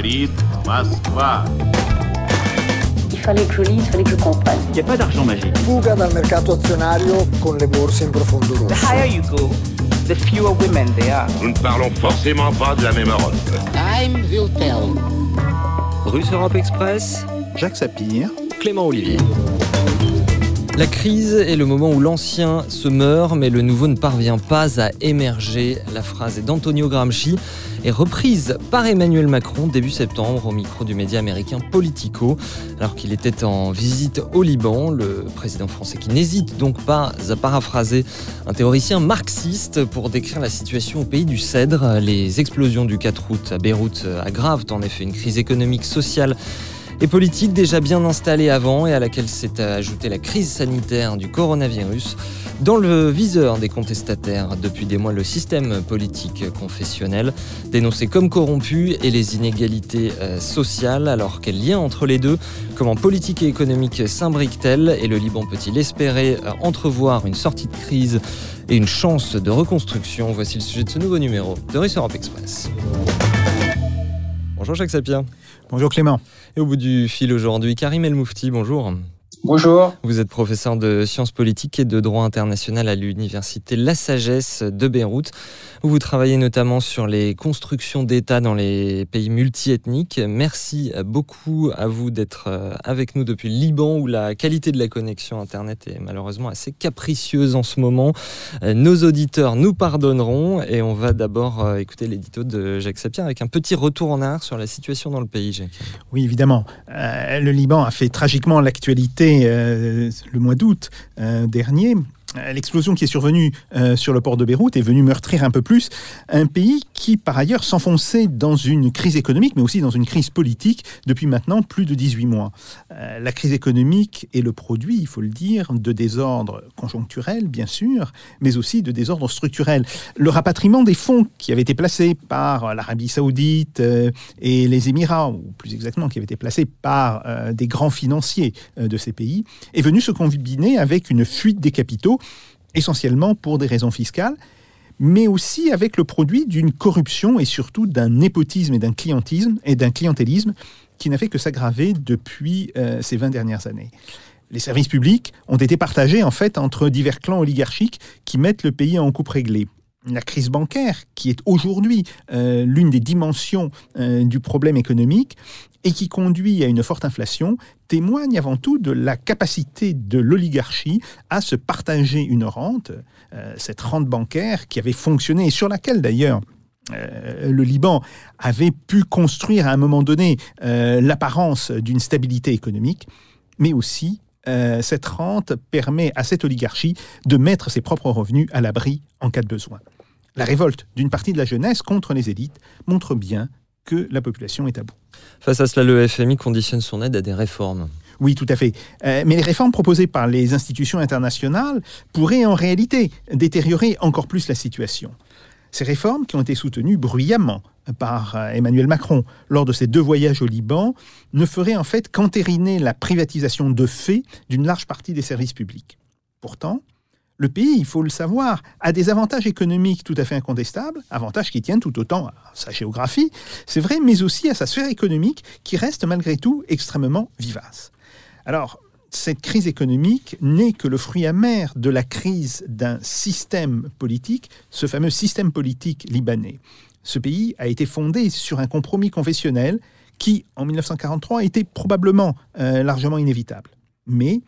говорит Москва. Il fallait que je lise, il fallait que je comprenne. Il n'y a pas d'argent magique. Fuga dal mercato azionario con le borse in profondo rosso. The higher you go, the fewer women there are. Nous ne parlons forcément pas de la même Europe. Time will tell. Russe Europe Express, Jacques Sapir, Clément Olivier. La crise est le moment où l'ancien se meurt, mais le nouveau ne parvient pas à émerger. La phrase d'Antonio Gramsci est reprise par Emmanuel Macron début septembre au micro du média américain Politico, alors qu'il était en visite au Liban. Le président français qui n'hésite donc pas à paraphraser un théoricien marxiste pour décrire la situation au pays du Cèdre. Les explosions du 4 août à Beyrouth aggravent en effet une crise économique, sociale et politique déjà bien installée avant et à laquelle s'est ajoutée la crise sanitaire du coronavirus. Dans le viseur des contestataires depuis des mois, le système politique confessionnel, dénoncé comme corrompu et les inégalités euh, sociales. Alors quel lien entre les deux? Comment politique et économique s'imbriquent-elles? Et le Liban peut-il espérer euh, entrevoir une sortie de crise et une chance de reconstruction? Voici le sujet de ce nouveau numéro de Europe Express. Bonjour Jacques Sapir. Bonjour Clément. Et au bout du fil aujourd'hui, Karim El Moufti, bonjour. Bonjour. Vous êtes professeur de sciences politiques et de droit international à l'université La Sagesse de Beyrouth, où vous travaillez notamment sur les constructions d'État dans les pays multiethniques. Merci beaucoup à vous d'être avec nous depuis le Liban, où la qualité de la connexion Internet est malheureusement assez capricieuse en ce moment. Nos auditeurs nous pardonneront et on va d'abord écouter l'édito de Jacques Sapir avec un petit retour en arrière sur la situation dans le pays, Jacques. Oui, évidemment. Euh, le Liban a fait tragiquement l'actualité euh, le mois d'août euh, dernier. L'explosion qui est survenue euh, sur le port de Beyrouth est venue meurtrir un peu plus un pays qui, par ailleurs, s'enfonçait dans une crise économique, mais aussi dans une crise politique depuis maintenant plus de 18 mois. Euh, la crise économique est le produit, il faut le dire, de désordres conjoncturels, bien sûr, mais aussi de désordres structurels. Le rapatriement des fonds qui avaient été placés par l'Arabie saoudite euh, et les Émirats, ou plus exactement, qui avaient été placés par euh, des grands financiers euh, de ces pays, est venu se combiner avec une fuite des capitaux essentiellement pour des raisons fiscales, mais aussi avec le produit d'une corruption et surtout d'un népotisme et d'un clientisme clientélisme qui n'a fait que s'aggraver depuis euh, ces 20 dernières années. Les services publics ont été partagés en fait entre divers clans oligarchiques qui mettent le pays en coupe réglée. La crise bancaire, qui est aujourd'hui euh, l'une des dimensions euh, du problème économique et qui conduit à une forte inflation, témoigne avant tout de la capacité de l'oligarchie à se partager une rente, euh, cette rente bancaire qui avait fonctionné et sur laquelle d'ailleurs euh, le Liban avait pu construire à un moment donné euh, l'apparence d'une stabilité économique, mais aussi cette rente permet à cette oligarchie de mettre ses propres revenus à l'abri en cas de besoin. La révolte d'une partie de la jeunesse contre les élites montre bien que la population est à bout. Face à cela, le FMI conditionne son aide à des réformes. Oui, tout à fait. Euh, mais les réformes proposées par les institutions internationales pourraient en réalité détériorer encore plus la situation. Ces réformes, qui ont été soutenues bruyamment par euh, Emmanuel Macron lors de ses deux voyages au Liban, ne feraient en fait qu'entériner la privatisation de fait d'une large partie des services publics. Pourtant, le pays, il faut le savoir, a des avantages économiques tout à fait incontestables, avantages qui tiennent tout autant à sa géographie, c'est vrai, mais aussi à sa sphère économique qui reste malgré tout extrêmement vivace. Alors, cette crise économique n'est que le fruit amer de la crise d'un système politique, ce fameux système politique libanais. Ce pays a été fondé sur un compromis confessionnel qui, en 1943, était probablement euh, largement inévitable. Mais,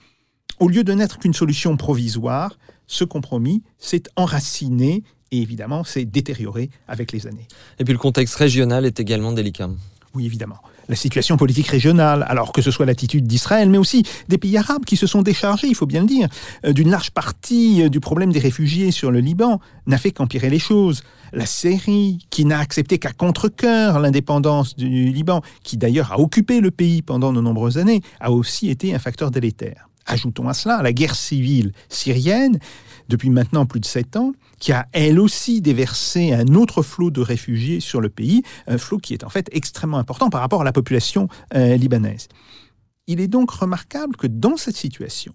au lieu de n'être qu'une solution provisoire, ce compromis s'est enraciné et évidemment s'est détérioré avec les années. Et puis le contexte régional est également délicat. Oui, évidemment. La situation politique régionale, alors que ce soit l'attitude d'Israël, mais aussi des pays arabes qui se sont déchargés, il faut bien le dire, euh, d'une large partie euh, du problème des réfugiés sur le Liban, n'a fait qu'empirer les choses. La Syrie, qui n'a accepté qu'à contre-coeur l'indépendance du Liban, qui d'ailleurs a occupé le pays pendant de nombreuses années, a aussi été un facteur délétère. Ajoutons à cela la guerre civile syrienne, depuis maintenant plus de sept ans, qui a elle aussi déversé un autre flot de réfugiés sur le pays, un flot qui est en fait extrêmement important par rapport à la population euh, libanaise. Il est donc remarquable que dans cette situation,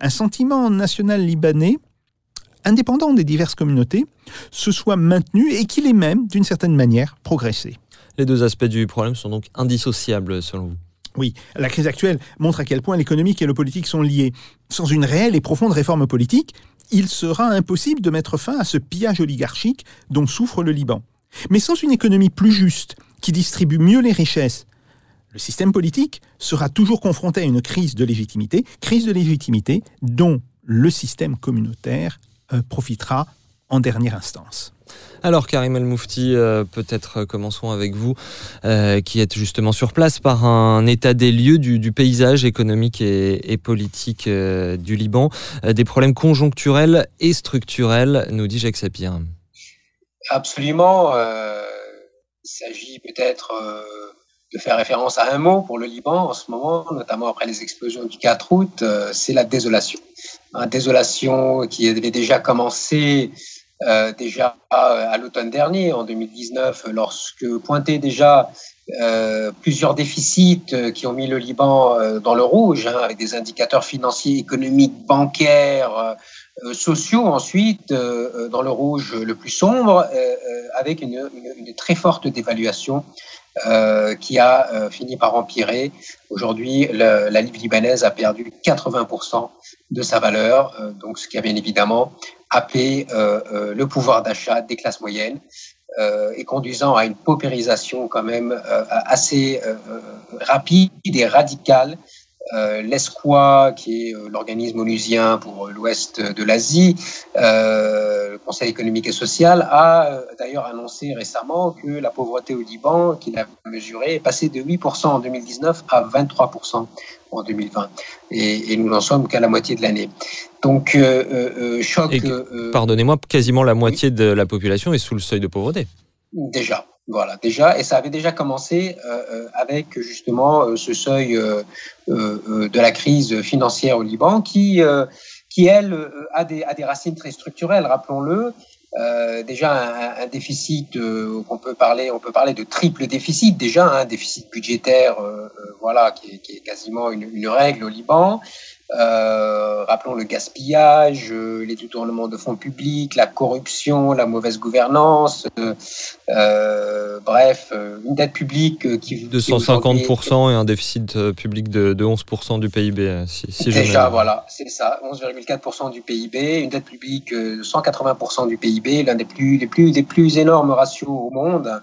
un sentiment national libanais, indépendant des diverses communautés, se soit maintenu et qu'il ait même, d'une certaine manière, progressé. Les deux aspects du problème sont donc indissociables selon vous? Oui, la crise actuelle montre à quel point l'économique et le politique sont liés. Sans une réelle et profonde réforme politique, il sera impossible de mettre fin à ce pillage oligarchique dont souffre le Liban. Mais sans une économie plus juste, qui distribue mieux les richesses, le système politique sera toujours confronté à une crise de légitimité, crise de légitimité dont le système communautaire euh, profitera en dernière instance. Alors Karim El Moufti, euh, peut-être euh, commençons avec vous, qui êtes justement sur place par un état des lieux du, paysage économique et, politique du Liban, des problèmes conjoncturels et structurels, nous dit Jacques Sapir. Absolument. il s'agit peut-être de faire référence à un mot pour le Liban en ce moment, notamment après les explosions du 4 août, euh, c'est la désolation. Une désolation qui avait déjà commencé euh, déjà à, l'automne dernier, en 2019, lorsque pointaient déjà euh, plusieurs déficits qui ont mis le Liban dans le rouge, hein, avec des indicateurs financiers, économiques, bancaires, sociaux ensuite dans le rouge le plus sombre, avec une, très forte dévaluation euh, qui a euh, fini par empirer. Aujourd'hui, la livre libanaise a perdu 80% de sa valeur, euh, donc ce qui a bien évidemment happé le pouvoir d'achat des classes moyennes et conduisant à une paupérisation quand même assez rapide et radicale euh, L'ESCOA, qui est euh, l'organisme onusien pour l'ouest de l'Asie, euh, le Conseil économique et social, a euh, d'ailleurs annoncé récemment que la pauvreté au Liban, qu'il a mesurée, est passée de 8% en 2019 à 23% en 2020. Et, et nous n'en sommes qu'à la moitié de l'année. Donc, choc. Pardonnez-moi, quasiment la moitié de la population est sous le seuil de pauvreté. Déjà. Voilà, déjà, et ça avait déjà commencé euh, euh avec justement euh, ce seuil euh, de la crise financière au Liban, qui, qui elle, a des, a des racines très structurelles, rappelons-le. déjà un, un déficit qu'on peut parler, on peut parler de triple déficit déjà, un déficit budgétaire, voilà, qui est, qui est quasiment une, une, règle au Liban. Euh, rappelons le gaspillage, euh, les détournements de fonds publics, la corruption, la mauvaise gouvernance, euh, bref, une dette publique qui... 250% et un déficit public de, de 11% du PIB. Si, si Déjà, voilà, c'est ça, 11,4% du PIB, une dette publique de 180% du PIB, l'un des plus, des, plus, des plus énormes ratios au monde.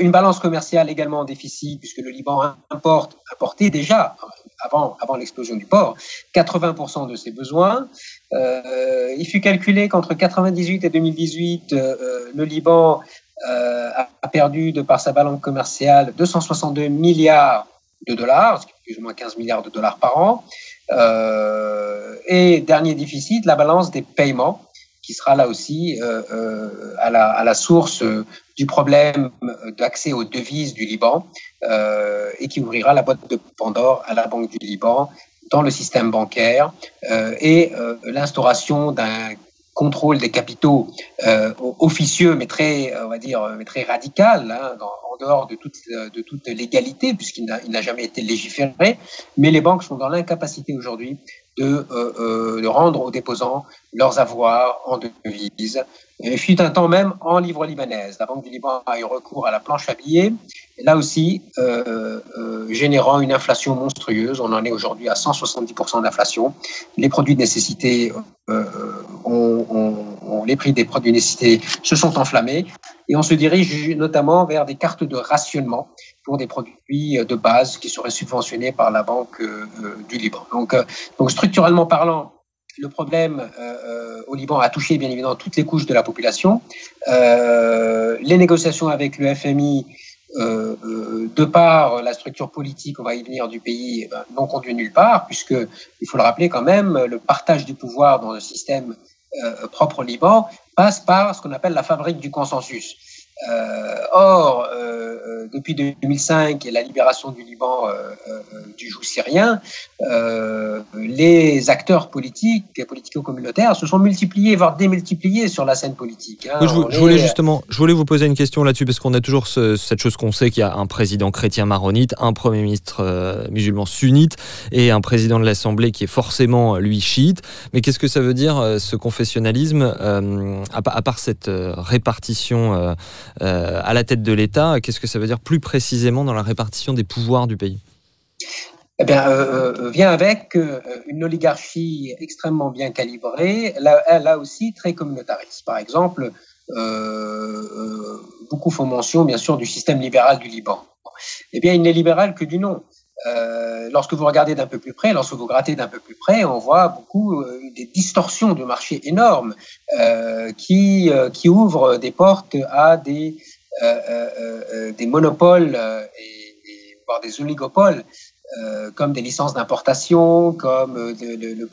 une balance commerciale également en déficit, puisque le Liban importe, importait déjà avant, l'explosion du port, 80% de ses besoins. Euh, il fut calculé qu'entre 98 et 2018, euh, euh, le Liban a perdu, de par sa balance commerciale, 262 milliards de dollars, ce qui plus ou moins 15 milliards de dollars par an. Et dernier déficit, la balance des paiements, qui sera là aussi à la, à, la, source du problème d'accès aux devises du Liban euh, et qui ouvrira la boîte de Pandore à la Banque du Liban dans le système bancaire euh, et euh, l'instauration d'un contrôle des capitaux euh, officieux, mais très, on va dire, mais très radical, hein, en dehors de toute, de toute légalité, puisqu'il n'a jamais été légiféré. Mais les banques sont dans l'incapacité aujourd'hui de, euh, euh, de rendre aux déposants leurs avoirs en devises. Il fut un temps même en livre libanaise. La Banque du Liban a eu recours à la planche à billets, là aussi euh, générant une inflation monstrueuse. On en est aujourd'hui à 170% d'inflation. Les produits de nécessité, les prix des produits de nécessité se sont enflammés et on se dirige notamment vers des cartes de rationnement pour des produits de base qui seraient subventionnés par la Banque du Liban. Donc, donc structurellement parlant, le problème euh, au Liban a touché bien évidemment toutes les couches de la population. Euh, les négociations avec le FMI, euh, euh, de par la structure politique, on va y venir du pays, eh ben, n'ont conduit nulle part, puisque il faut le rappeler quand même, le partage du pouvoir dans le système euh, propre au Liban passe par ce qu'on appelle la fabrique du consensus. Euh, or, euh, euh, depuis 2005 et la libération du Liban du joug syrien, les acteurs politiques et politico-communautaires se sont multipliés, voire démultipliés sur la scène politique. Hein. je, voulais justement, je voulais vous poser une question là-dessus parce qu'on a toujours cette chose qu'on sait qu'il y a un président chrétien maronite, un premier ministre musulman sunnite et un président de l'Assemblée qui est forcément lui chiite. Mais qu'est-ce que ça veut dire ce confessionnalisme à, part cette répartition à la tête de l'État. Qu'est-ce que ça veut dire plus précisément dans la répartition des pouvoirs du pays? Eh bien, vient avec une oligarchie extrêmement bien calibrée, là, là aussi très communautariste. Par exemple, beaucoup font mention, bien sûr, du système libéral du Liban. Eh bien, il n'est libéral que du nom. Euh, lorsque vous regardez d'un peu plus près, lorsque vous grattez d'un peu plus près, on voit beaucoup euh, des distorsions de marché énormes euh, qui, qui ouvrent des portes à des, des monopoles et, voire des oligopoles, comme des licences d'importation, comme le,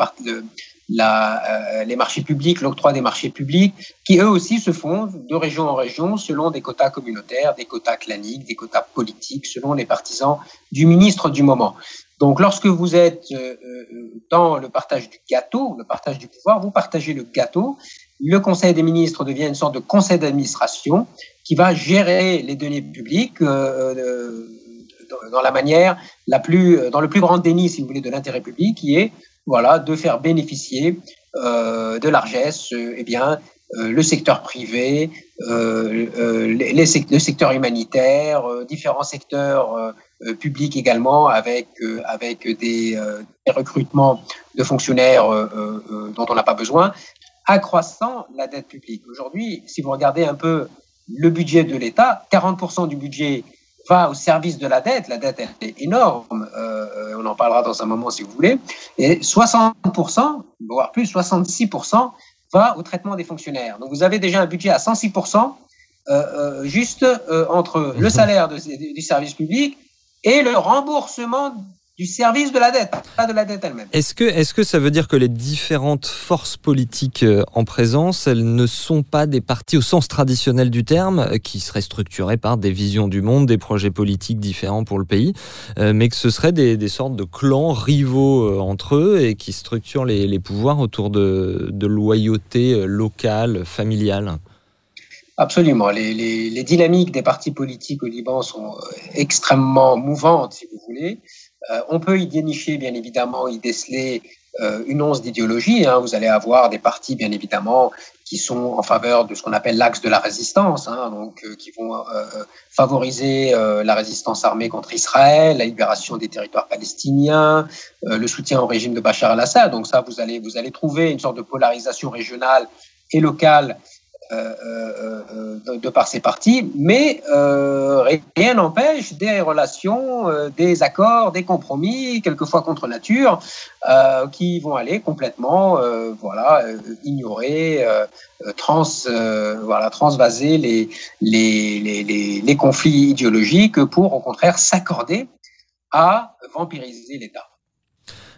la, euh, les marchés publics, l'octroi des marchés publics, qui eux aussi se font de région en région selon des quotas communautaires, des quotas claniques, des quotas politiques, selon les partisans du ministre du moment. Donc lorsque vous êtes euh, euh, dans le partage du gâteau, le partage du pouvoir, vous partagez le gâteau. Le Conseil des ministres devient une sorte de conseil d'administration qui va gérer les données publiques euh, dans la manière la plus, dans le plus grand déni, si vous voulez, de l'intérêt public, qui est voilà, de faire bénéficier euh, de largesse euh, eh bien, euh, le secteur privé, le secteur humanitaire, différents secteurs publics également, avec, avec des, recrutements de fonctionnaires dont on n'a pas besoin, accroissant la dette publique. Aujourd'hui, si vous regardez un peu le budget de l'État, 40% du budget va au service de la dette. La dette est énorme, euh, on en parlera dans un moment si vous voulez, et 60%, voire plus, 66% va au traitement des fonctionnaires. Donc vous avez déjà un budget à 106%, euh, euh, juste euh, entre le salaire de, du service public et le remboursement du service de la dette, pas de la dette elle-même. Est-ce que, est que ça veut dire que les différentes forces politiques euh, en présence, elles ne sont pas des partis au sens traditionnel du terme, euh, qui seraient structurés par des visions du monde, des projets politiques différents pour le pays, euh, mais que ce seraient des, sortes de clans rivaux entre eux et qui structurent les, pouvoirs autour de, de loyauté locale, familiale? Absolument. Les, les, les, dynamiques des partis politiques au Liban sont extrêmement mouvantes, si vous voulez. Euh, on peut y dénicher, bien évidemment, y déceler euh, une once d'idéologie. Hein. Vous allez avoir des partis, bien évidemment, qui sont en faveur de ce qu'on appelle l'axe de la résistance, hein, donc euh, qui vont favoriser la résistance armée contre Israël, la libération des territoires palestiniens, le soutien au régime de Bachar al-Assad. Donc ça, vous allez vous allez trouver une sorte de polarisation régionale et locale euh, euh, euh, de, par ces partis, mais rien n'empêche des relations, des accords, des compromis, quelquefois contre nature, qui vont aller complètement, voilà, ignorer, trans, voilà, transvaser les, les, les, les conflits idéologiques pour, au contraire, s'accorder à vampiriser l'État.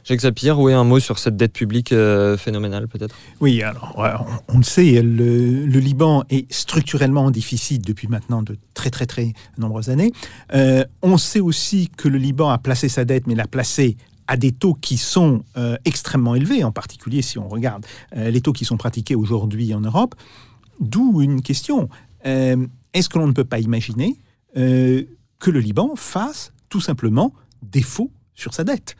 Jacques Sapir, oui, un mot sur cette dette publique euh, phénoménale peut-être? Oui, alors on, le sait, le, Liban est structurellement en déficit depuis maintenant de très très très nombreuses années. Euh, on sait aussi que le Liban a placé sa dette, mais l'a placée à des taux qui sont euh, extrêmement élevés, en particulier si on regarde les taux qui sont pratiqués aujourd'hui en Europe. D'où une question. Est-ce que l'on ne peut pas imaginer que le Liban fasse tout simplement défaut sur sa dette?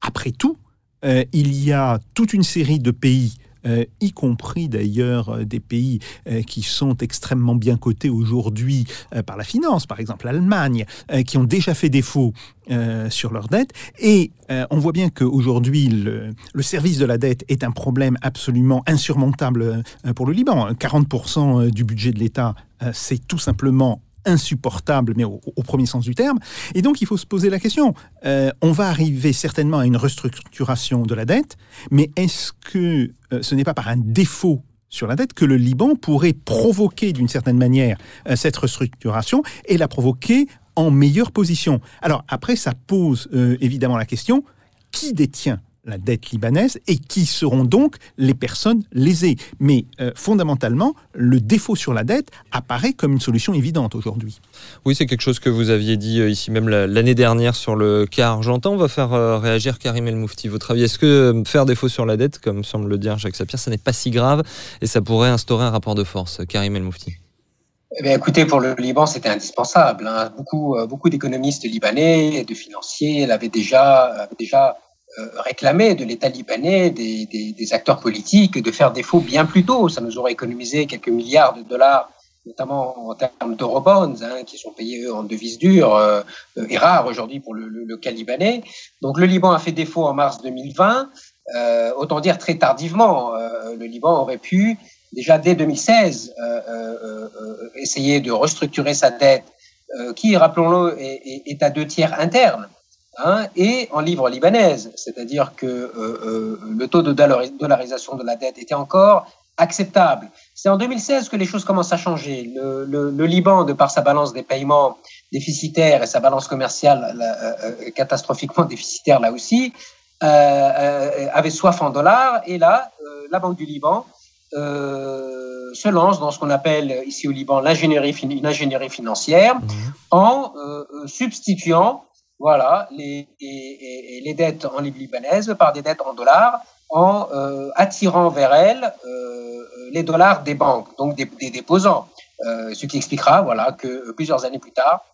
Après tout, euh, il y a toute une série de pays, euh, y compris d'ailleurs euh, des pays qui sont extrêmement bien cotés aujourd'hui par la finance, par exemple l'Allemagne, qui ont déjà fait défaut sur leur dette. Et on voit bien qu'aujourd'hui, le, le, service de la dette est un problème absolument insurmontable pour le Liban. 40% du budget de l'État, c'est tout simplement insupportable, mais au, premier sens du terme. Et donc, il faut se poser la question. Euh, on va arriver certainement à une restructuration de la dette, mais est-ce que euh, ce n'est pas par un défaut sur la dette que le Liban pourrait provoquer d'une certaine manière euh, cette restructuration et la provoquer en meilleure position? Alors après, ça pose évidemment la question, qui détient la dette libanaise et qui seront donc les personnes lésées. Mais euh, fondamentalement, le défaut sur la dette apparaît comme une solution évidente aujourd'hui. Oui, c'est quelque chose que vous aviez dit euh, ici même l'année dernière sur le cas argentin. On va faire euh, réagir Karim El Moufti. Votre avis, est-ce que faire défaut sur la dette, comme semble le dire Jacques Sapir, ça n'est pas si grave et ça pourrait instaurer un rapport de force Karim El Moufti eh écoutez, pour le Liban, c'était indispensable. Hein. Beaucoup, beaucoup d'économistes libanais et de financiers l'avaient déjà, avaient déjà euh, réclamer de l'État libanais, des, des, acteurs politiques, de faire défaut bien plus tôt. Ça nous aurait économisé quelques milliards de dollars notamment en termes d'eurobonds, hein, qui sont payés en devises dures, euh, et rares aujourd'hui pour le, le, cas libanais. Donc le Liban a fait défaut en mars 2020, euh, autant dire très tardivement. Le Liban aurait pu déjà dès 2016 essayer de restructurer sa dette, qui, rappelons-le, est, à deux tiers interne. Hein, et en livre libanaise, c'est-à-dire que le taux de dollarisation de la dette était encore acceptable. C'est en 2016 que les choses commencent à changer. Le, le, le, Liban, de par sa balance des paiements déficitaire et sa balance commerciale euh, catastrophiquement déficitaire là aussi, euh, euh, avait soif en dollars. Et là, la Banque du Liban se lance dans ce qu'on appelle ici au Liban l'ingénierie une ingénierie financière mmh. en substituant voilà les, les, dettes en livres libanaises par des dettes en dollars en attirant vers elles les dollars des banques, donc des, déposants. Euh, ce qui expliquera voilà, que plusieurs années plus tard,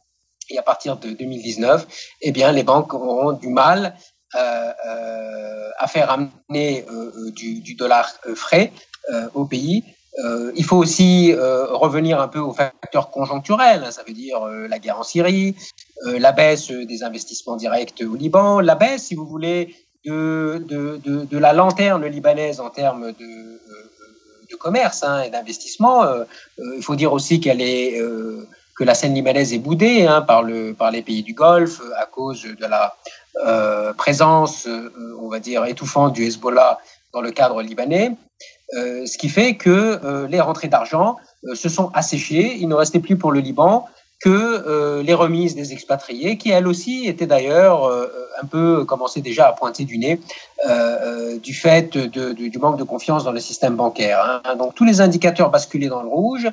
et à partir de 2019, eh bien, les banques auront du mal euh, euh, à faire amener euh, du, dollar frais euh, au pays. Euh, il faut aussi revenir un peu aux facteurs conjoncturels, ça veut dire la guerre en Syrie, la baisse des investissements directs au Liban, la baisse, si vous voulez, de, de, de, la lanterne libanaise en termes de de commerce hein, et d'investissement. Euh, euh, il faut dire aussi qu'elle est euh, que la scène libanaise est boudée hein, par, le, par les pays du Golfe à cause de la euh, présence, euh, on va dire, étouffante du Hezbollah dans le cadre libanais, euh, ce qui fait que les rentrées d'argent se sont asséchées. Il ne restait plus pour le Liban que euh, les remises des expatriés, qui elles aussi étaient d'ailleurs euh, un peu commencé déjà à pointer du nez euh, du fait du manque de confiance dans le système bancaire. Hein. Donc tous les indicateurs basculaient dans le rouge,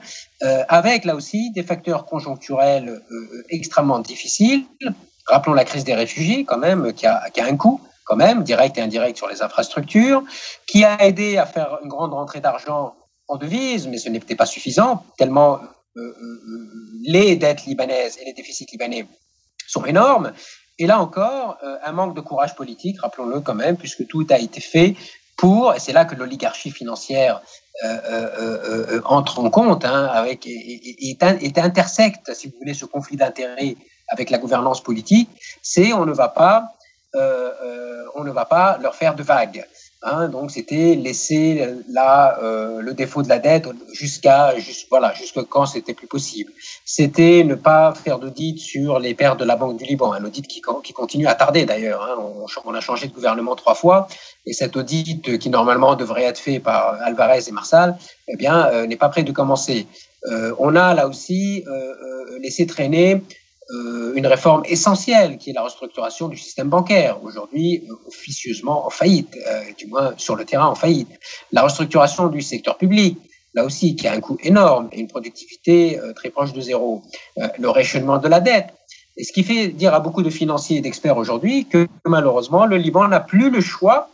avec là aussi des facteurs conjoncturels extrêmement difficiles. Rappelons la crise des réfugiés quand même, qui a, qui a un coût quand même, direct et indirect sur les infrastructures, qui a aidé à faire une grande rentrée d'argent en devise, mais ce n'était pas suffisant, tellement euh, euh, les dettes libanaises et les déficits libanais sont énormes. Et là encore, euh, un manque de courage politique, rappelons-le quand même, puisque tout a été fait pour, et c'est là que l'oligarchie financière entre en compte, hein, avec, et, intersecte, si vous voulez, ce conflit d'intérêts avec la gouvernance politique, c'est on ne va pas, on ne va pas leur faire de vagues. Hein, donc c'était laisser là euh, le défaut de la dette jusqu'à juste, voilà jusqu'à quand c'était plus possible. C'était ne pas faire d'audit sur les pertes de la Banque du Liban, un audit qui, qui continue à tarder d'ailleurs. Hein. On, a changé de gouvernement trois fois et cet audit qui normalement devrait être fait par Alvarez et Marsal, eh bien euh, n'est pas prêt de commencer. Euh, on a là aussi euh, euh, laissé traîner euh, une réforme essentielle qui est la restructuration du système bancaire, aujourd'hui euh, officieusement en faillite, euh, du moins sur le terrain en faillite. La restructuration du secteur public, là aussi, qui a un coût énorme et une productivité très proche de zéro. le réchaînement de la dette. Et ce qui fait dire à beaucoup de financiers et d'experts aujourd'hui que malheureusement, le Liban n'a plus le choix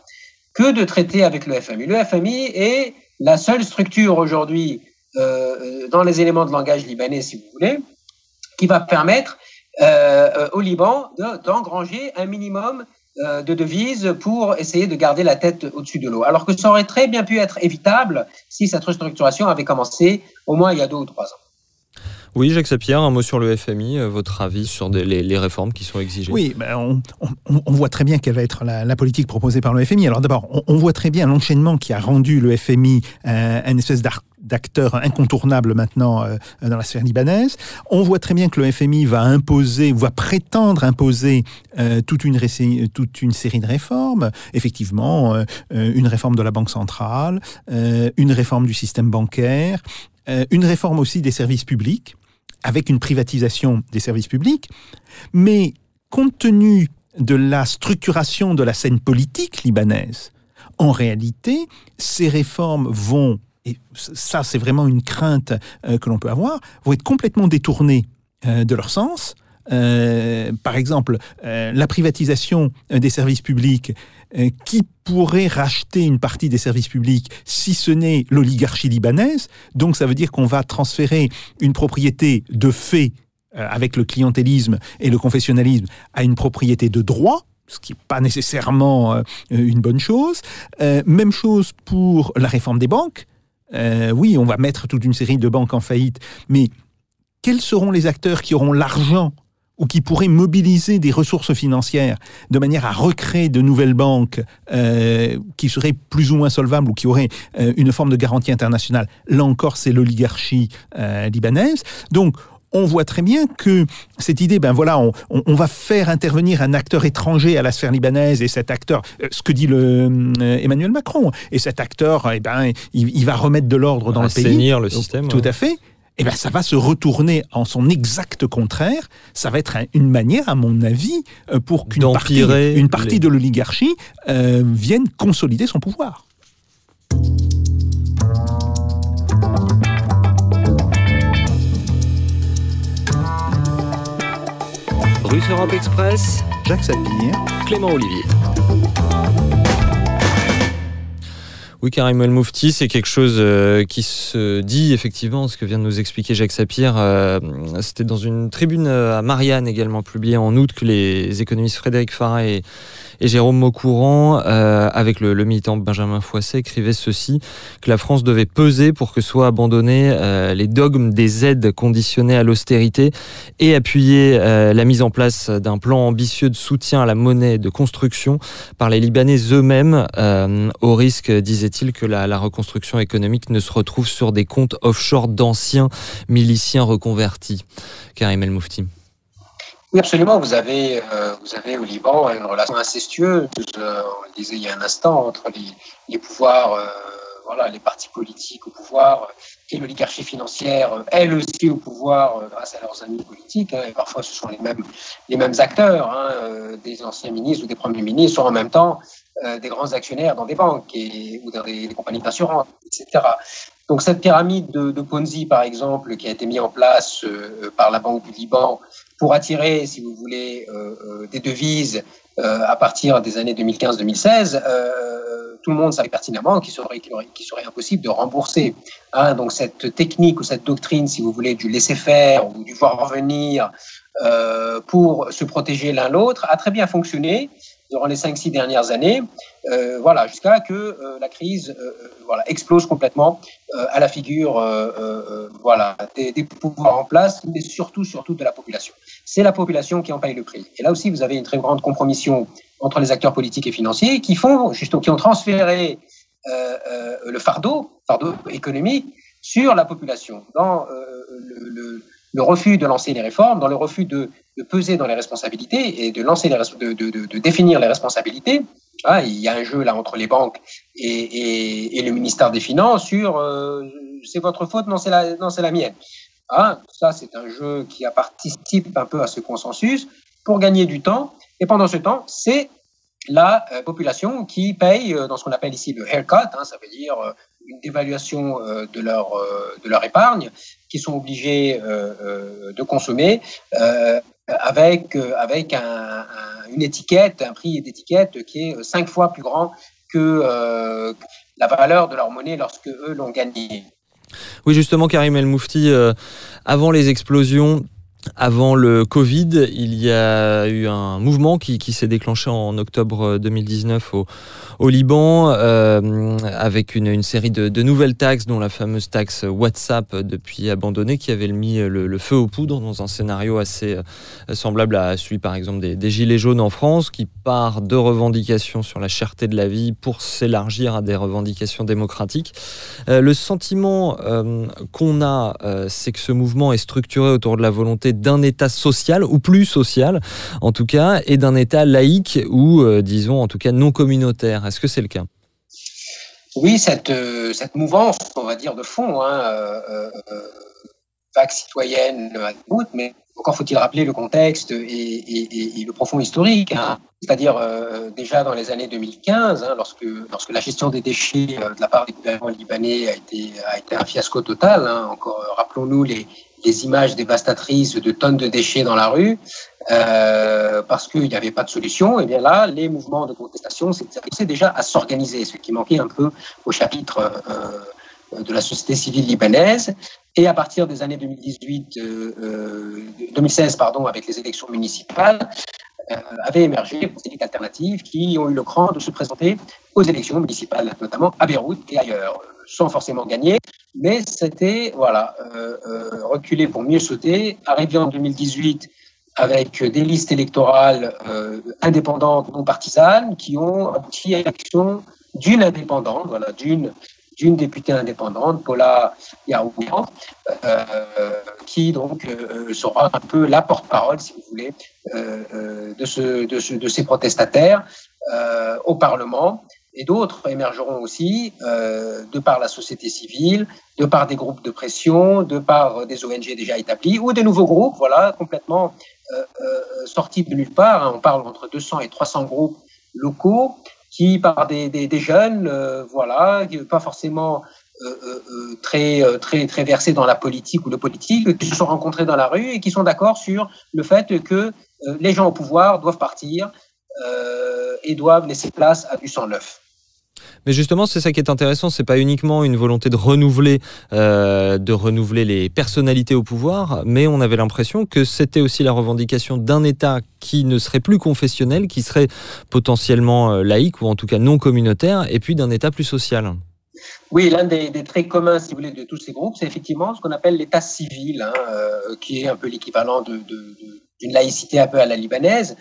que de traiter avec le FMI. Le FMI est la seule structure aujourd'hui dans les éléments de langage libanais, si vous voulez, qui va permettre au Liban d'engranger un minimum euh, de devises pour essayer de garder la tête au-dessus de l'eau. Alors que ça aurait très bien pu être évitable si cette restructuration avait commencé au moins il y a deux ou trois ans. Oui, Jacques Sapierre, un mot sur le FMI, euh, votre avis sur des, les, les, réformes qui sont exigées? Oui, ben on, on, on, voit très bien quelle va être la, la, politique proposée par le FMI. Alors d'abord, on, on, voit très bien l'enchaînement qui a rendu le FMI euh, une espèce d'acteur incontournable maintenant euh, dans la sphère libanaise. On voit très bien que le FMI va imposer, va prétendre imposer euh, toute, une série de réformes. Effectivement, euh, une réforme de la Banque centrale, une réforme du système bancaire, une réforme aussi des services publics, avec une privatisation des services publics, mais compte tenu de la structuration de la scène politique libanaise, en réalité, ces réformes vont, et ça c'est vraiment une crainte euh, que l'on peut avoir, vont être complètement détournées euh, de leur sens. Euh, par exemple, la privatisation des services publics qui pourrait racheter une partie des services publics si ce n'est l'oligarchie libanaise? Donc ça veut dire qu'on va transférer une propriété de fait avec le clientélisme et le confessionnalisme à une propriété de droit ce qui n'est pas nécessairement une bonne chose. Même chose pour la réforme des banques. Euh, oui, on va mettre toute une série de banques en faillite, mais quels seront les acteurs qui auront l'argent ou qui pourraient mobiliser des ressources financières de manière à recréer de nouvelles banques euh, qui seraient plus ou moins solvables ou qui auraient euh, une forme de garantie internationale? Là encore, c'est l'oligarchie libanaise. Donc, on voit très bien que cette idée, ben voilà, on, on- on va faire intervenir un acteur étranger à la sphère libanaise et cet acteur, euh, ce que dit le, euh, Emmanuel Macron, et cet acteur, eh ben, il, il va remettre de l'ordre dans le pays. Le système. Tout ouais. à fait. Eh ben, ça va se retourner en son exact contraire. Ça va être un- une manière, à mon avis, euh, pour qu'une partie, une partie les- de l'oligarchie euh, vienne consolider son pouvoir. Russe Europe Express, Jacques Sapir. Clément Olivier. Oui, Karim El Moufti, c'est quelque chose euh, qui se dit effectivement, ce que vient de nous expliquer Jacques Sapir. euh, C'était dans une tribune euh, à Marianne également publiée en août que les économistes Frédéric Farah et, et Jérôme Maucourant, euh, avec le, militant Benjamin Foisset, écrivaient ceci que la France devait peser pour que soient abandonnés euh, les dogmes des aides conditionnées à l'austérité et appuyer euh, la mise en place d'un plan ambitieux de soutien à la monnaie de construction par les Libanais eux-mêmes, euh, au risque, disait-il, que la, la reconstruction économique ne se retrouve sur des comptes offshore d'anciens miliciens reconvertis. Karim El Moufti. Oui, absolument. Vous avez, euh, vous avez au Liban une relation incestueuse, euh, on le disait il y a un instant, entre les, les pouvoirs, euh, voilà, les partis politiques au pouvoir euh, et l'oligarchie financière, euh, elle aussi au pouvoir euh, grâce à leurs amis politiques. hein, et parfois, ce sont les mêmes, les mêmes acteurs, hein, des anciens ministres ou des premiers ministres, sont en même temps des grands actionnaires dans des banques et, ou dans des, des compagnies d'assurance, etc. Donc cette pyramide de, Ponzi, par exemple, qui a été mise en place euh, par la Banque du Liban, pour attirer, si vous voulez, euh, euh, des devises à partir des années 2015-2016, euh, tout le monde savait pertinemment qu'il serait, impossible de rembourser. Hein, donc cette technique ou cette doctrine, si vous voulez, du laisser-faire ou du voir revenir euh, pour se protéger l'un l'autre a très bien fonctionné durant les 5-6 dernières années, euh, voilà, jusqu'à que euh, la crise euh, euh, voilà, explose complètement à la figure voilà, des, pouvoirs en place, mais surtout, surtout de la population. C'est la population qui en paye le prix. Et là aussi, vous avez une très grande compromission entre les acteurs politiques et financiers qui font, justement, qui ont transféré le fardeau, fardeau économique, sur la population, dans le, le refus de lancer les réformes, dans le refus de, peser dans les responsabilités et de lancer les de, définir les responsabilités. Ah, il y a un jeu là entre les banques et, le ministère des Finances sur euh, c'est votre faute, non c'est la, la mienne. Ah, ça c'est un jeu qui participe un peu à ce consensus pour gagner du temps. Et pendant ce temps, c'est la euh, population qui paye euh, dans ce qu'on appelle ici le haircut, hein, ça veut dire une dévaluation euh, de leur euh, de leur épargne, qui sont obligés euh, de consommer avec avec un, un- une étiquette, un prix d'étiquette qui est cinq fois plus grand que la valeur de leur monnaie lorsque eux l'ont gagnée. Oui, justement, Karim El Moufti, avant les explosions, avant le Covid, il y a eu un mouvement qui, s'est déclenché en octobre 2019 au, au Liban, euh, avec une, série de, nouvelles taxes, dont la fameuse taxe WhatsApp euh, depuis abandonnée, qui avait mis le, feu aux poudres dans un scénario assez euh, semblable à celui, par exemple, des, Gilets jaunes en France, qui part de revendications sur la cherté de la vie pour s'élargir à des revendications démocratiques. Euh, le sentiment euh, qu'on a, euh, c'est que ce mouvement est structuré autour de la volonté d'un État social, ou plus social en tout cas, et d'un État laïque ou, euh, disons, en tout cas non communautaire. Est-ce que c'est le cas? Oui, cette, euh, cette mouvance, on va dire, de fond, hein, euh, vague citoyenne à bout, mais encore faut-il rappeler le contexte et, le profond historique. hein. C'est-à-dire déjà dans les années 2015, hein, lorsque, lorsque la gestion des déchets de la part des gouvernements libanais a été, a été un fiasco total. Encore rappelons-nous les, les images dévastatrices de tonnes de déchets dans la rue, euh, parce qu'il n'y avait pas de solution. Et bien là, les mouvements de contestation s'étaient déjà à s'organiser, ce qui manquait un peu au chapitre euh, de la société civile libanaise. Et à partir des années 2018, euh, 2016, pardon, avec les élections municipales, avaient émergé des alternatives qui ont eu le cran de se présenter aux élections municipales, notamment à Beyrouth et ailleurs. Sans forcément gagner, mais c'était voilà euh, euh, reculer pour mieux sauter. Arrivé en 2018 avec des listes électorales euh, indépendantes, non partisanes, qui ont abouti à l'élection d'une indépendante, voilà, d'une d'une députée indépendante, Paula Yarouan, euh, qui donc sera un peu la porte-parole, si vous voulez, de, ce, de, ce, de ces protestataires au Parlement. Et d'autres émergeront aussi euh, de par la société civile, de par des groupes de pression, de par des ONG déjà établies ou des nouveaux groupes, voilà, complètement euh, euh, sortis de nulle part. hein. On parle entre 200 et 300 groupes locaux qui, par des, des, des jeunes, euh, voilà, qui- pas forcément euh, euh, euh, très, euh, très, très versés dans la politique ou le politique, qui se sont rencontrés dans la rue et qui sont d'accord sur le fait que euh, les gens au pouvoir doivent partir euh, et doivent laisser place à du sang neuf. Mais justement, c'est ça qui est intéressant. C'est pas uniquement une volonté de renouveler, euh, de renouveler les personnalités au pouvoir, mais on avait l'impression que c'était aussi la revendication d'un État qui ne serait plus confessionnel, qui serait potentiellement euh, laïque ou en tout cas non communautaire, et puis d'un État plus social. Oui, l'un des, traits communs, si vous voulez, de tous ces groupes, c'est effectivement ce qu'on appelle l'État civil, hein, euh, qui est un peu l'équivalent d'une laïcité un peu à la libanaise,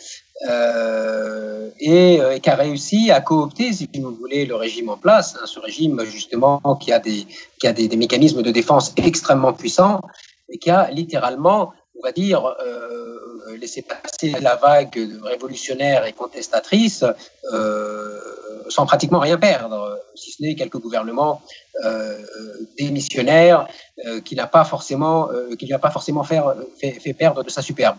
euh, et, euh, et qui a réussi à coopter, si vous voulez, le régime en place. hein, ce régime, justement, qui a, des, qui a des, mécanismes de défense extrêmement puissants et qui a littéralement, on va dire, euh, laissé passer la vague révolutionnaire et contestatrice euh, sans pratiquement rien perdre, si ce n'est quelques gouvernements euh, démissionnaires euh, qui n'a pas forcément, qui lui a pas forcément faire, fait, fait perdre de sa superbe.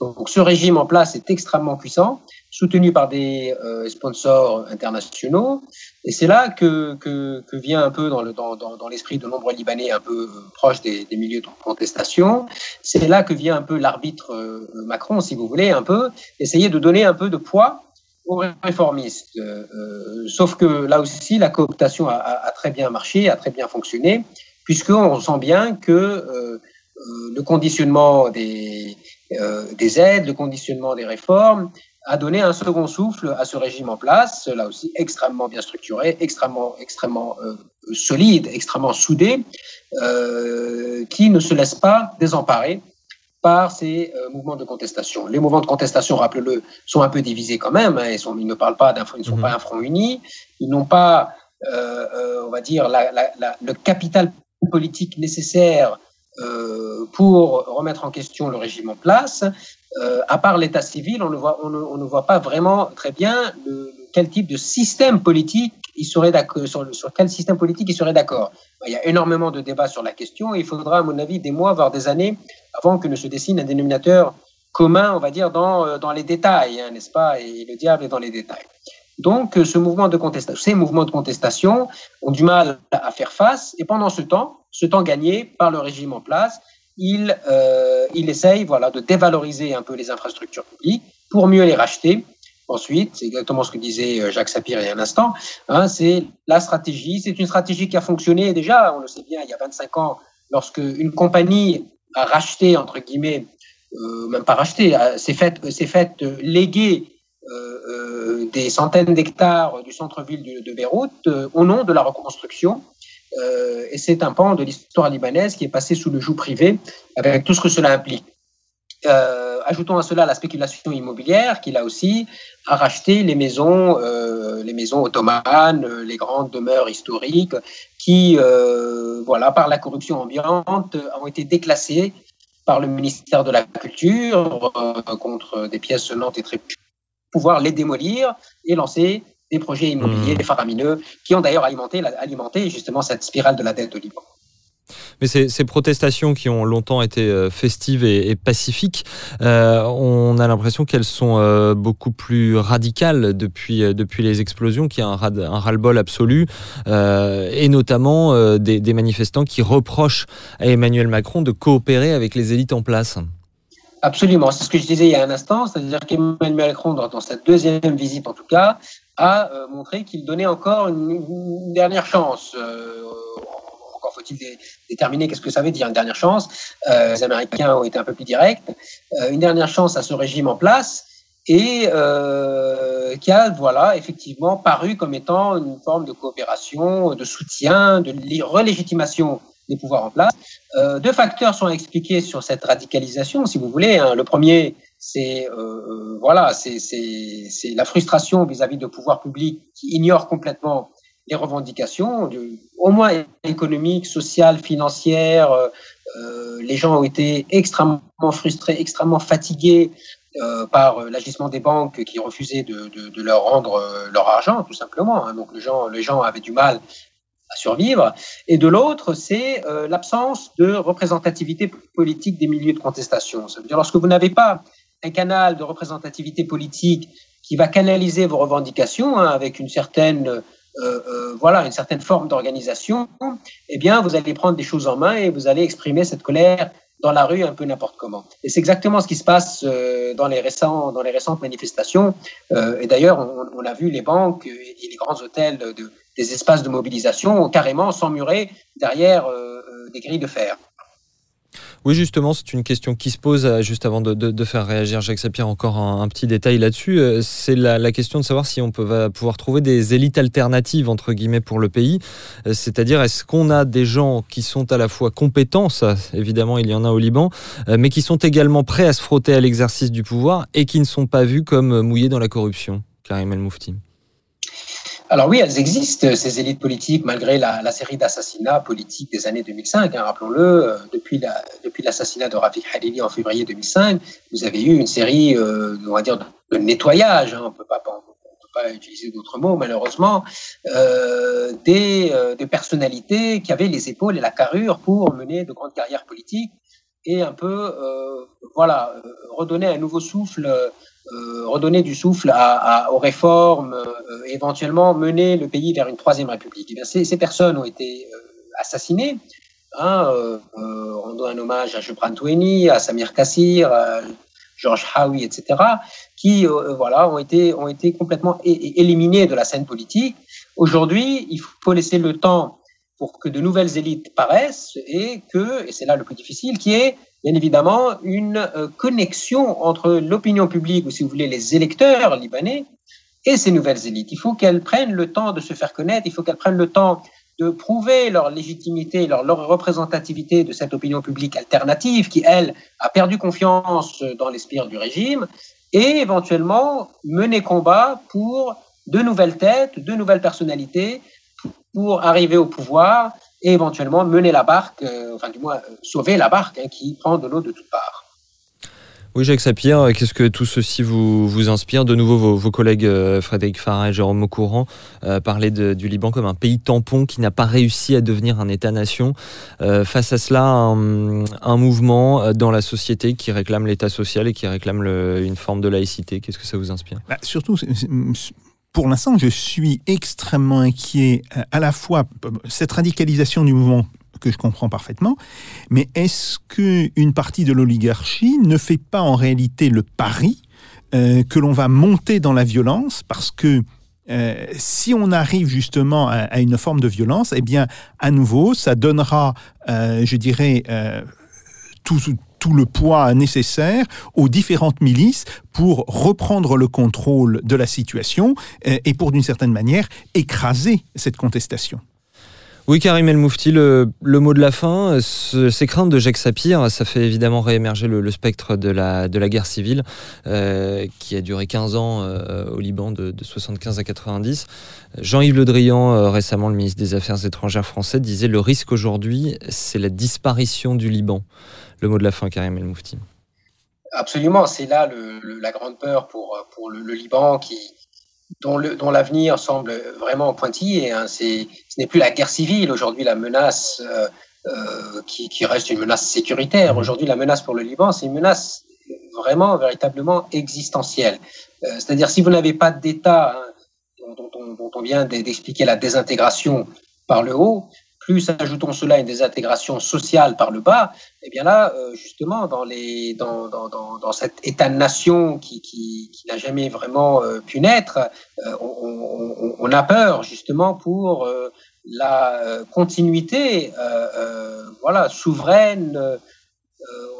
Donc, ce régime en place est extrêmement puissant, soutenu par des euh, sponsors internationaux, et c'est là que, que, que vient un peu dans le dans, dans, dans l'esprit de nombreux Libanais un peu euh, proches des, des milieux de contestation. C'est là que vient un peu l'arbitre euh, Macron, si vous voulez, un peu essayer de donner un peu de poids aux réformistes. Euh, sauf que là aussi, la cooptation a, a, a, très bien marché, a très bien fonctionné, puisqu'on sent bien que le conditionnement des, des aides, le conditionnement des réformes a donné un second souffle à ce régime en place, là aussi extrêmement bien structuré, extrêmement, extrêmement euh, solide, extrêmement soudé, euh, qui ne se laisse pas désemparer par ces euh, mouvements de contestation. Les mouvements de contestation, rappelez-le, sont un peu divisés quand même. Hein, ils, sont, ils ne parlent pas d'un, ils ne sont mmh. pas un front uni. Ils n'ont pas, euh, on va dire, la, la, la, le capital politique nécessaire euh, pour remettre en question le régime en place. Euh, à part l'état civil, on ne, voit, on, ne, on ne voit pas vraiment très bien le, quel type de système politique il serait d'accord, sur, quel système politique il serait d'accord. Il y a énormément de débats sur la question et il faudra, à mon avis, des mois, voire des années avant que ne se dessine un dénominateur commun, on va dire, dans, dans les détails, hein, n'est-ce pas? Et le diable est dans les détails. Donc, ces mouvements de contestation ont du mal à faire face et pendant ce temps, ce temps gagné par le régime en place, il, euh, il essaye voilà, de dévaloriser un peu les infrastructures publiques pour mieux les racheter. Ensuite, c'est exactement ce que disait Jacques Sapir il y a un instant, hein, c'est la stratégie. C'est une stratégie qui a fonctionné déjà, on le sait bien, il y a 25 ans, lorsque une compagnie a racheté, entre guillemets, euh, même pas racheté, s'est fait, fait léguer euh, euh, des centaines d'hectares du centre-ville de, Beyrouth euh, au nom de la reconstruction. Euh, et c'est un pan de l'histoire libanaise qui est passé sous le joug privé avec tout ce que cela implique. Euh, ajoutons à cela la spéculation immobilière qui là aussi a racheté les maisons, euh, les maisons ottomanes, les grandes demeures historiques qui, voilà, par la corruption ambiante, ont été déclassées par le ministère de la Culture contre des pièces sonnantes et très pouvoir les démolir et lancer des projets immobiliers mmh. faramineux qui ont d'ailleurs alimenté, alimenté justement cette spirale de la dette au Liban. Mais ces, ces, protestations qui ont longtemps été euh, festives et, et pacifiques, euh, on a l'impression qu'elles sont euh, beaucoup plus radicales depuis, depuis les explosions, qu'il y a un, un ras-le-bol absolu, euh, et notamment des, des, manifestants qui reprochent à Emmanuel Macron de coopérer avec les élites en place. Absolument, c'est ce que je disais il y a un instant, c'est-à-dire qu'Emmanuel Macron, dans, dans, cette deuxième visite en tout cas, a montré qu'il donnait encore une, dernière chance encore faut-il déterminer qu'est-ce que ça veut dire une dernière chance. Euh, les Américains ont été un peu plus directs. Euh, une dernière chance à ce régime en place et euh, qui a voilà effectivement paru comme étant une forme de coopération, de soutien, de relégitimation des pouvoirs en place. Euh, deux facteurs sont expliqués sur cette radicalisation, si vous voulez. Hein. Le premier, c'est euh, voilà, c'est la frustration vis-à-vis de pouvoirs publics qui ignorent complètement les revendications, au moins économiques, sociales, financières. Euh, euh, les gens ont été extrêmement frustrés, extrêmement fatigués euh, par l'agissement des banques qui refusaient de, de, leur rendre euh, leur argent, tout simplement. Hein. Donc les gens, les gens avaient du mal à survivre. Et de l'autre, c'est euh, l'absence de représentativité politique des milieux de contestation. Ça veut dire lorsque vous n'avez pas un canal de représentativité politique qui va canaliser vos revendications hein, avec une certaine euh, euh, voilà une certaine forme d'organisation, eh bien vous allez prendre des choses en main et vous allez exprimer cette colère dans la rue un peu n'importe comment. Et c'est exactement ce qui se passe euh, dans les récents dans les récentes manifestations. Euh, et d'ailleurs, on, on, a vu les banques et les grands hôtels de, des espaces de mobilisation carrément s'emmurer derrière euh, des grilles de fer. Oui, justement, c'est une question qui se pose euh, juste avant de, faire réagir Jacques Sapir. Encore un, petit détail là-dessus. Euh, c'est la, question de savoir si on va pouvoir trouver des élites alternatives, entre guillemets, pour le pays. Euh, c'est-à-dire, est-ce qu'on a des gens qui sont à la fois compétents, ça, évidemment, il y en a au Liban, mais qui sont également prêts à se frotter à l'exercice du pouvoir et qui ne sont pas vus comme mouillés dans la corruption Karim El Moufti? Alors oui, elles existent, ces élites politiques, malgré la, série d'assassinats politiques des années 2005. Hein, Rappelons-le, euh, depuis, la, depuis l'assassinat de Rafik Hariri en février 2005, vous avez eu une série, euh, on va dire, de nettoyage. Hein, on on peut pas utiliser d'autres mots, malheureusement, euh, des, des personnalités qui avaient les épaules et la carrure pour mener de grandes carrières politiques et un peu, voilà, redonner un nouveau souffle redonner du souffle à, à, aux réformes, euh, éventuellement mener le pays vers une troisième république. Et eh bien, ces, ces, personnes ont été euh, assassinées. Hein, euh, on doit un hommage à Jebran Toueni, à Samir Kassir, à Georges Hawi, etc., qui voilà ont été ont été complètement éliminés de la scène politique. Aujourd'hui, il faut laisser le temps pour que de nouvelles élites paraissent et que, et c'est là le plus difficile, qui est bien évidemment une euh, connexion entre l'opinion publique, ou si vous voulez, les électeurs libanais, et ces nouvelles élites. Il faut qu'elles prennent le temps de se faire connaître, il faut qu'elles prennent le temps de prouver leur légitimité, leur, leur, représentativité de cette opinion publique alternative qui, elle, a perdu confiance dans les spires du régime, et éventuellement mener combat pour de nouvelles têtes, de nouvelles personnalités, pour arriver au pouvoir et éventuellement mener la barque, euh, enfin du moins euh, sauver la barque hein, qui prend de l'eau de toutes parts. Oui, Jacques Sapir, qu'est-ce que tout ceci vous, vous inspire? De nouveau, vos, vos collègues euh, Frédéric Farah et Jérôme Aucourant euh, parlaient de, du Liban comme un pays tampon qui n'a pas réussi à devenir un État-nation. Euh, face à cela, un, un, mouvement dans la société qui réclame l'État social et qui réclame le, une forme de laïcité. Qu'est-ce que ça vous inspire? Bah, Surtout, pour l'instant, je suis extrêmement inquiet à la fois cette radicalisation du mouvement que je comprends parfaitement, mais est-ce qu'une partie de l'oligarchie ne fait pas en réalité le pari euh, que l'on va monter dans la violence parce que euh, si on arrive justement à, une forme de violence, eh bien, à nouveau, ça donnera, euh, je dirais, tout, tout le poids nécessaire aux différentes milices pour reprendre le contrôle de la situation et pour, d'une certaine manière, écraser cette contestation. Oui, Karim El Moufti, le, mot de la fin, ce, ces craintes de Jacques Sapir, ça fait évidemment réémerger le, spectre de la, de la guerre civile euh, qui a duré 15 ans euh, au Liban de, de, 75 à 90. Jean-Yves Le Drian, euh, récemment le ministre des Affaires étrangères français, disait le risque aujourd'hui, c'est la disparition du Liban. Le mot de la fin, Karim El Moufti. Absolument, c'est là la grande peur pour, pour le, Liban qui, dont l'avenir dont semble vraiment pointillé. Hein. ce n'est plus la guerre civile aujourd'hui, la menace euh, euh, qui, qui, reste une menace sécuritaire. Aujourd'hui, la menace pour le Liban, c'est une menace vraiment, véritablement existentielle. Euh, C'est-à-dire, si vous n'avez pas d'État hein, dont, dont, dont, on vient d'expliquer la désintégration par le haut, plus ajoutons cela une désintégration sociale par le bas, et eh bien là, euh, justement, dans, les, dans, dans, dans, cet état-nation qui, qui, qui n'a jamais vraiment euh, pu naître, euh, on, on, a peur justement pour la continuité voilà, souveraine,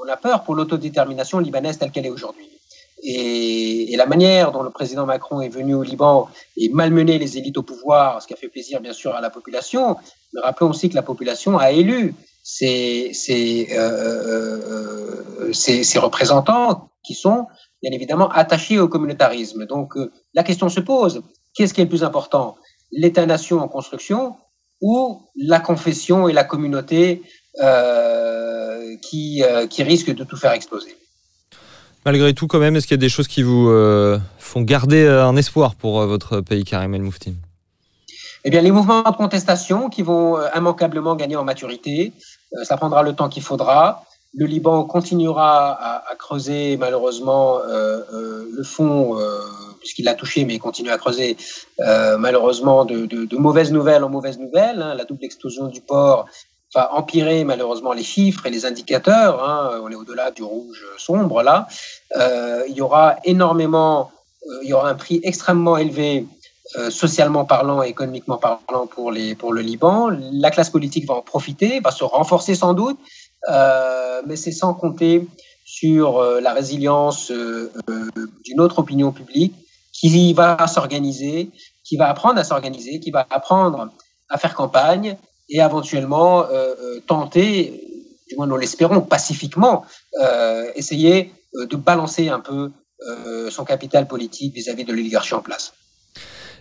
on a peur pour l'autodétermination libanaise telle qu'elle est aujourd'hui. Et, la manière dont le président Macron est venu au Liban et malmené les élites au pouvoir, ce qui a fait plaisir bien sûr à la population, mais rappelons aussi que la population a élu ces, ces, euh, ces, ces représentants qui sont bien évidemment attachés au communautarisme. Donc euh, la question se pose, qu'est-ce qui est le plus important L'État-nation en construction ou la confession et la communauté euh, qui, euh, qui risquent de tout faire exploser? Malgré tout, quand même, est-ce qu'il y a des choses qui vous euh, font garder euh, un espoir pour euh, votre pays, Karim El Moufti? Eh bien, les mouvements de contestation qui vont immanquablement gagner en maturité, ça prendra le temps qu'il faudra. Le Liban continuera à, creuser malheureusement le fond, puisqu'il l'a touché, mais il continue à creuser malheureusement de, de, de, mauvaises nouvelles en mauvaises nouvelles. Hein. La double explosion du port va empirer malheureusement les chiffres et les indicateurs. Hein. On est au-delà du rouge sombre là. Euh, il y aura énormément, euh, il y aura un prix extrêmement élevé euh, socialement parlant et économiquement parlant pour, les, pour le Liban. La classe politique va en profiter, va se renforcer sans doute, euh, mais c'est sans compter sur euh, la résilience euh, d'une autre opinion publique qui va s'organiser, qui va apprendre à s'organiser, qui va apprendre à faire campagne et éventuellement tenter, du moins nous l'espérons, pacifiquement, essayer de balancer un peu son capital politique vis-à-vis -vis de l'oligarchie en place.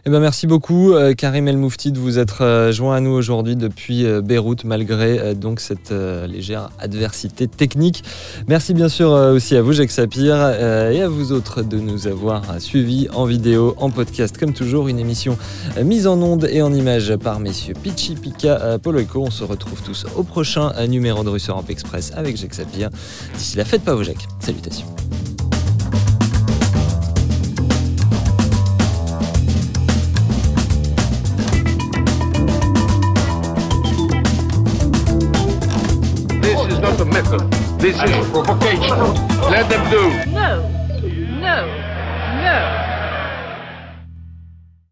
Eh ben merci beaucoup euh, Karim El Moufti de vous être euh, joint à nous aujourd'hui depuis euh, Beyrouth malgré donc cette légère adversité technique. Merci bien sûr aussi à vous Jacques Sapir et à vous autres de nous avoir suivis en vidéo, en podcast comme toujours une émission mise en onde et en images par messieurs Pichi Pika Poloiko. On se retrouve tous au prochain numéro de Russe Europe Express avec Jacques Sapir. D'ici là, faites pas vos Jacques. Salutations. This is provocation. Let them do. No, no, no.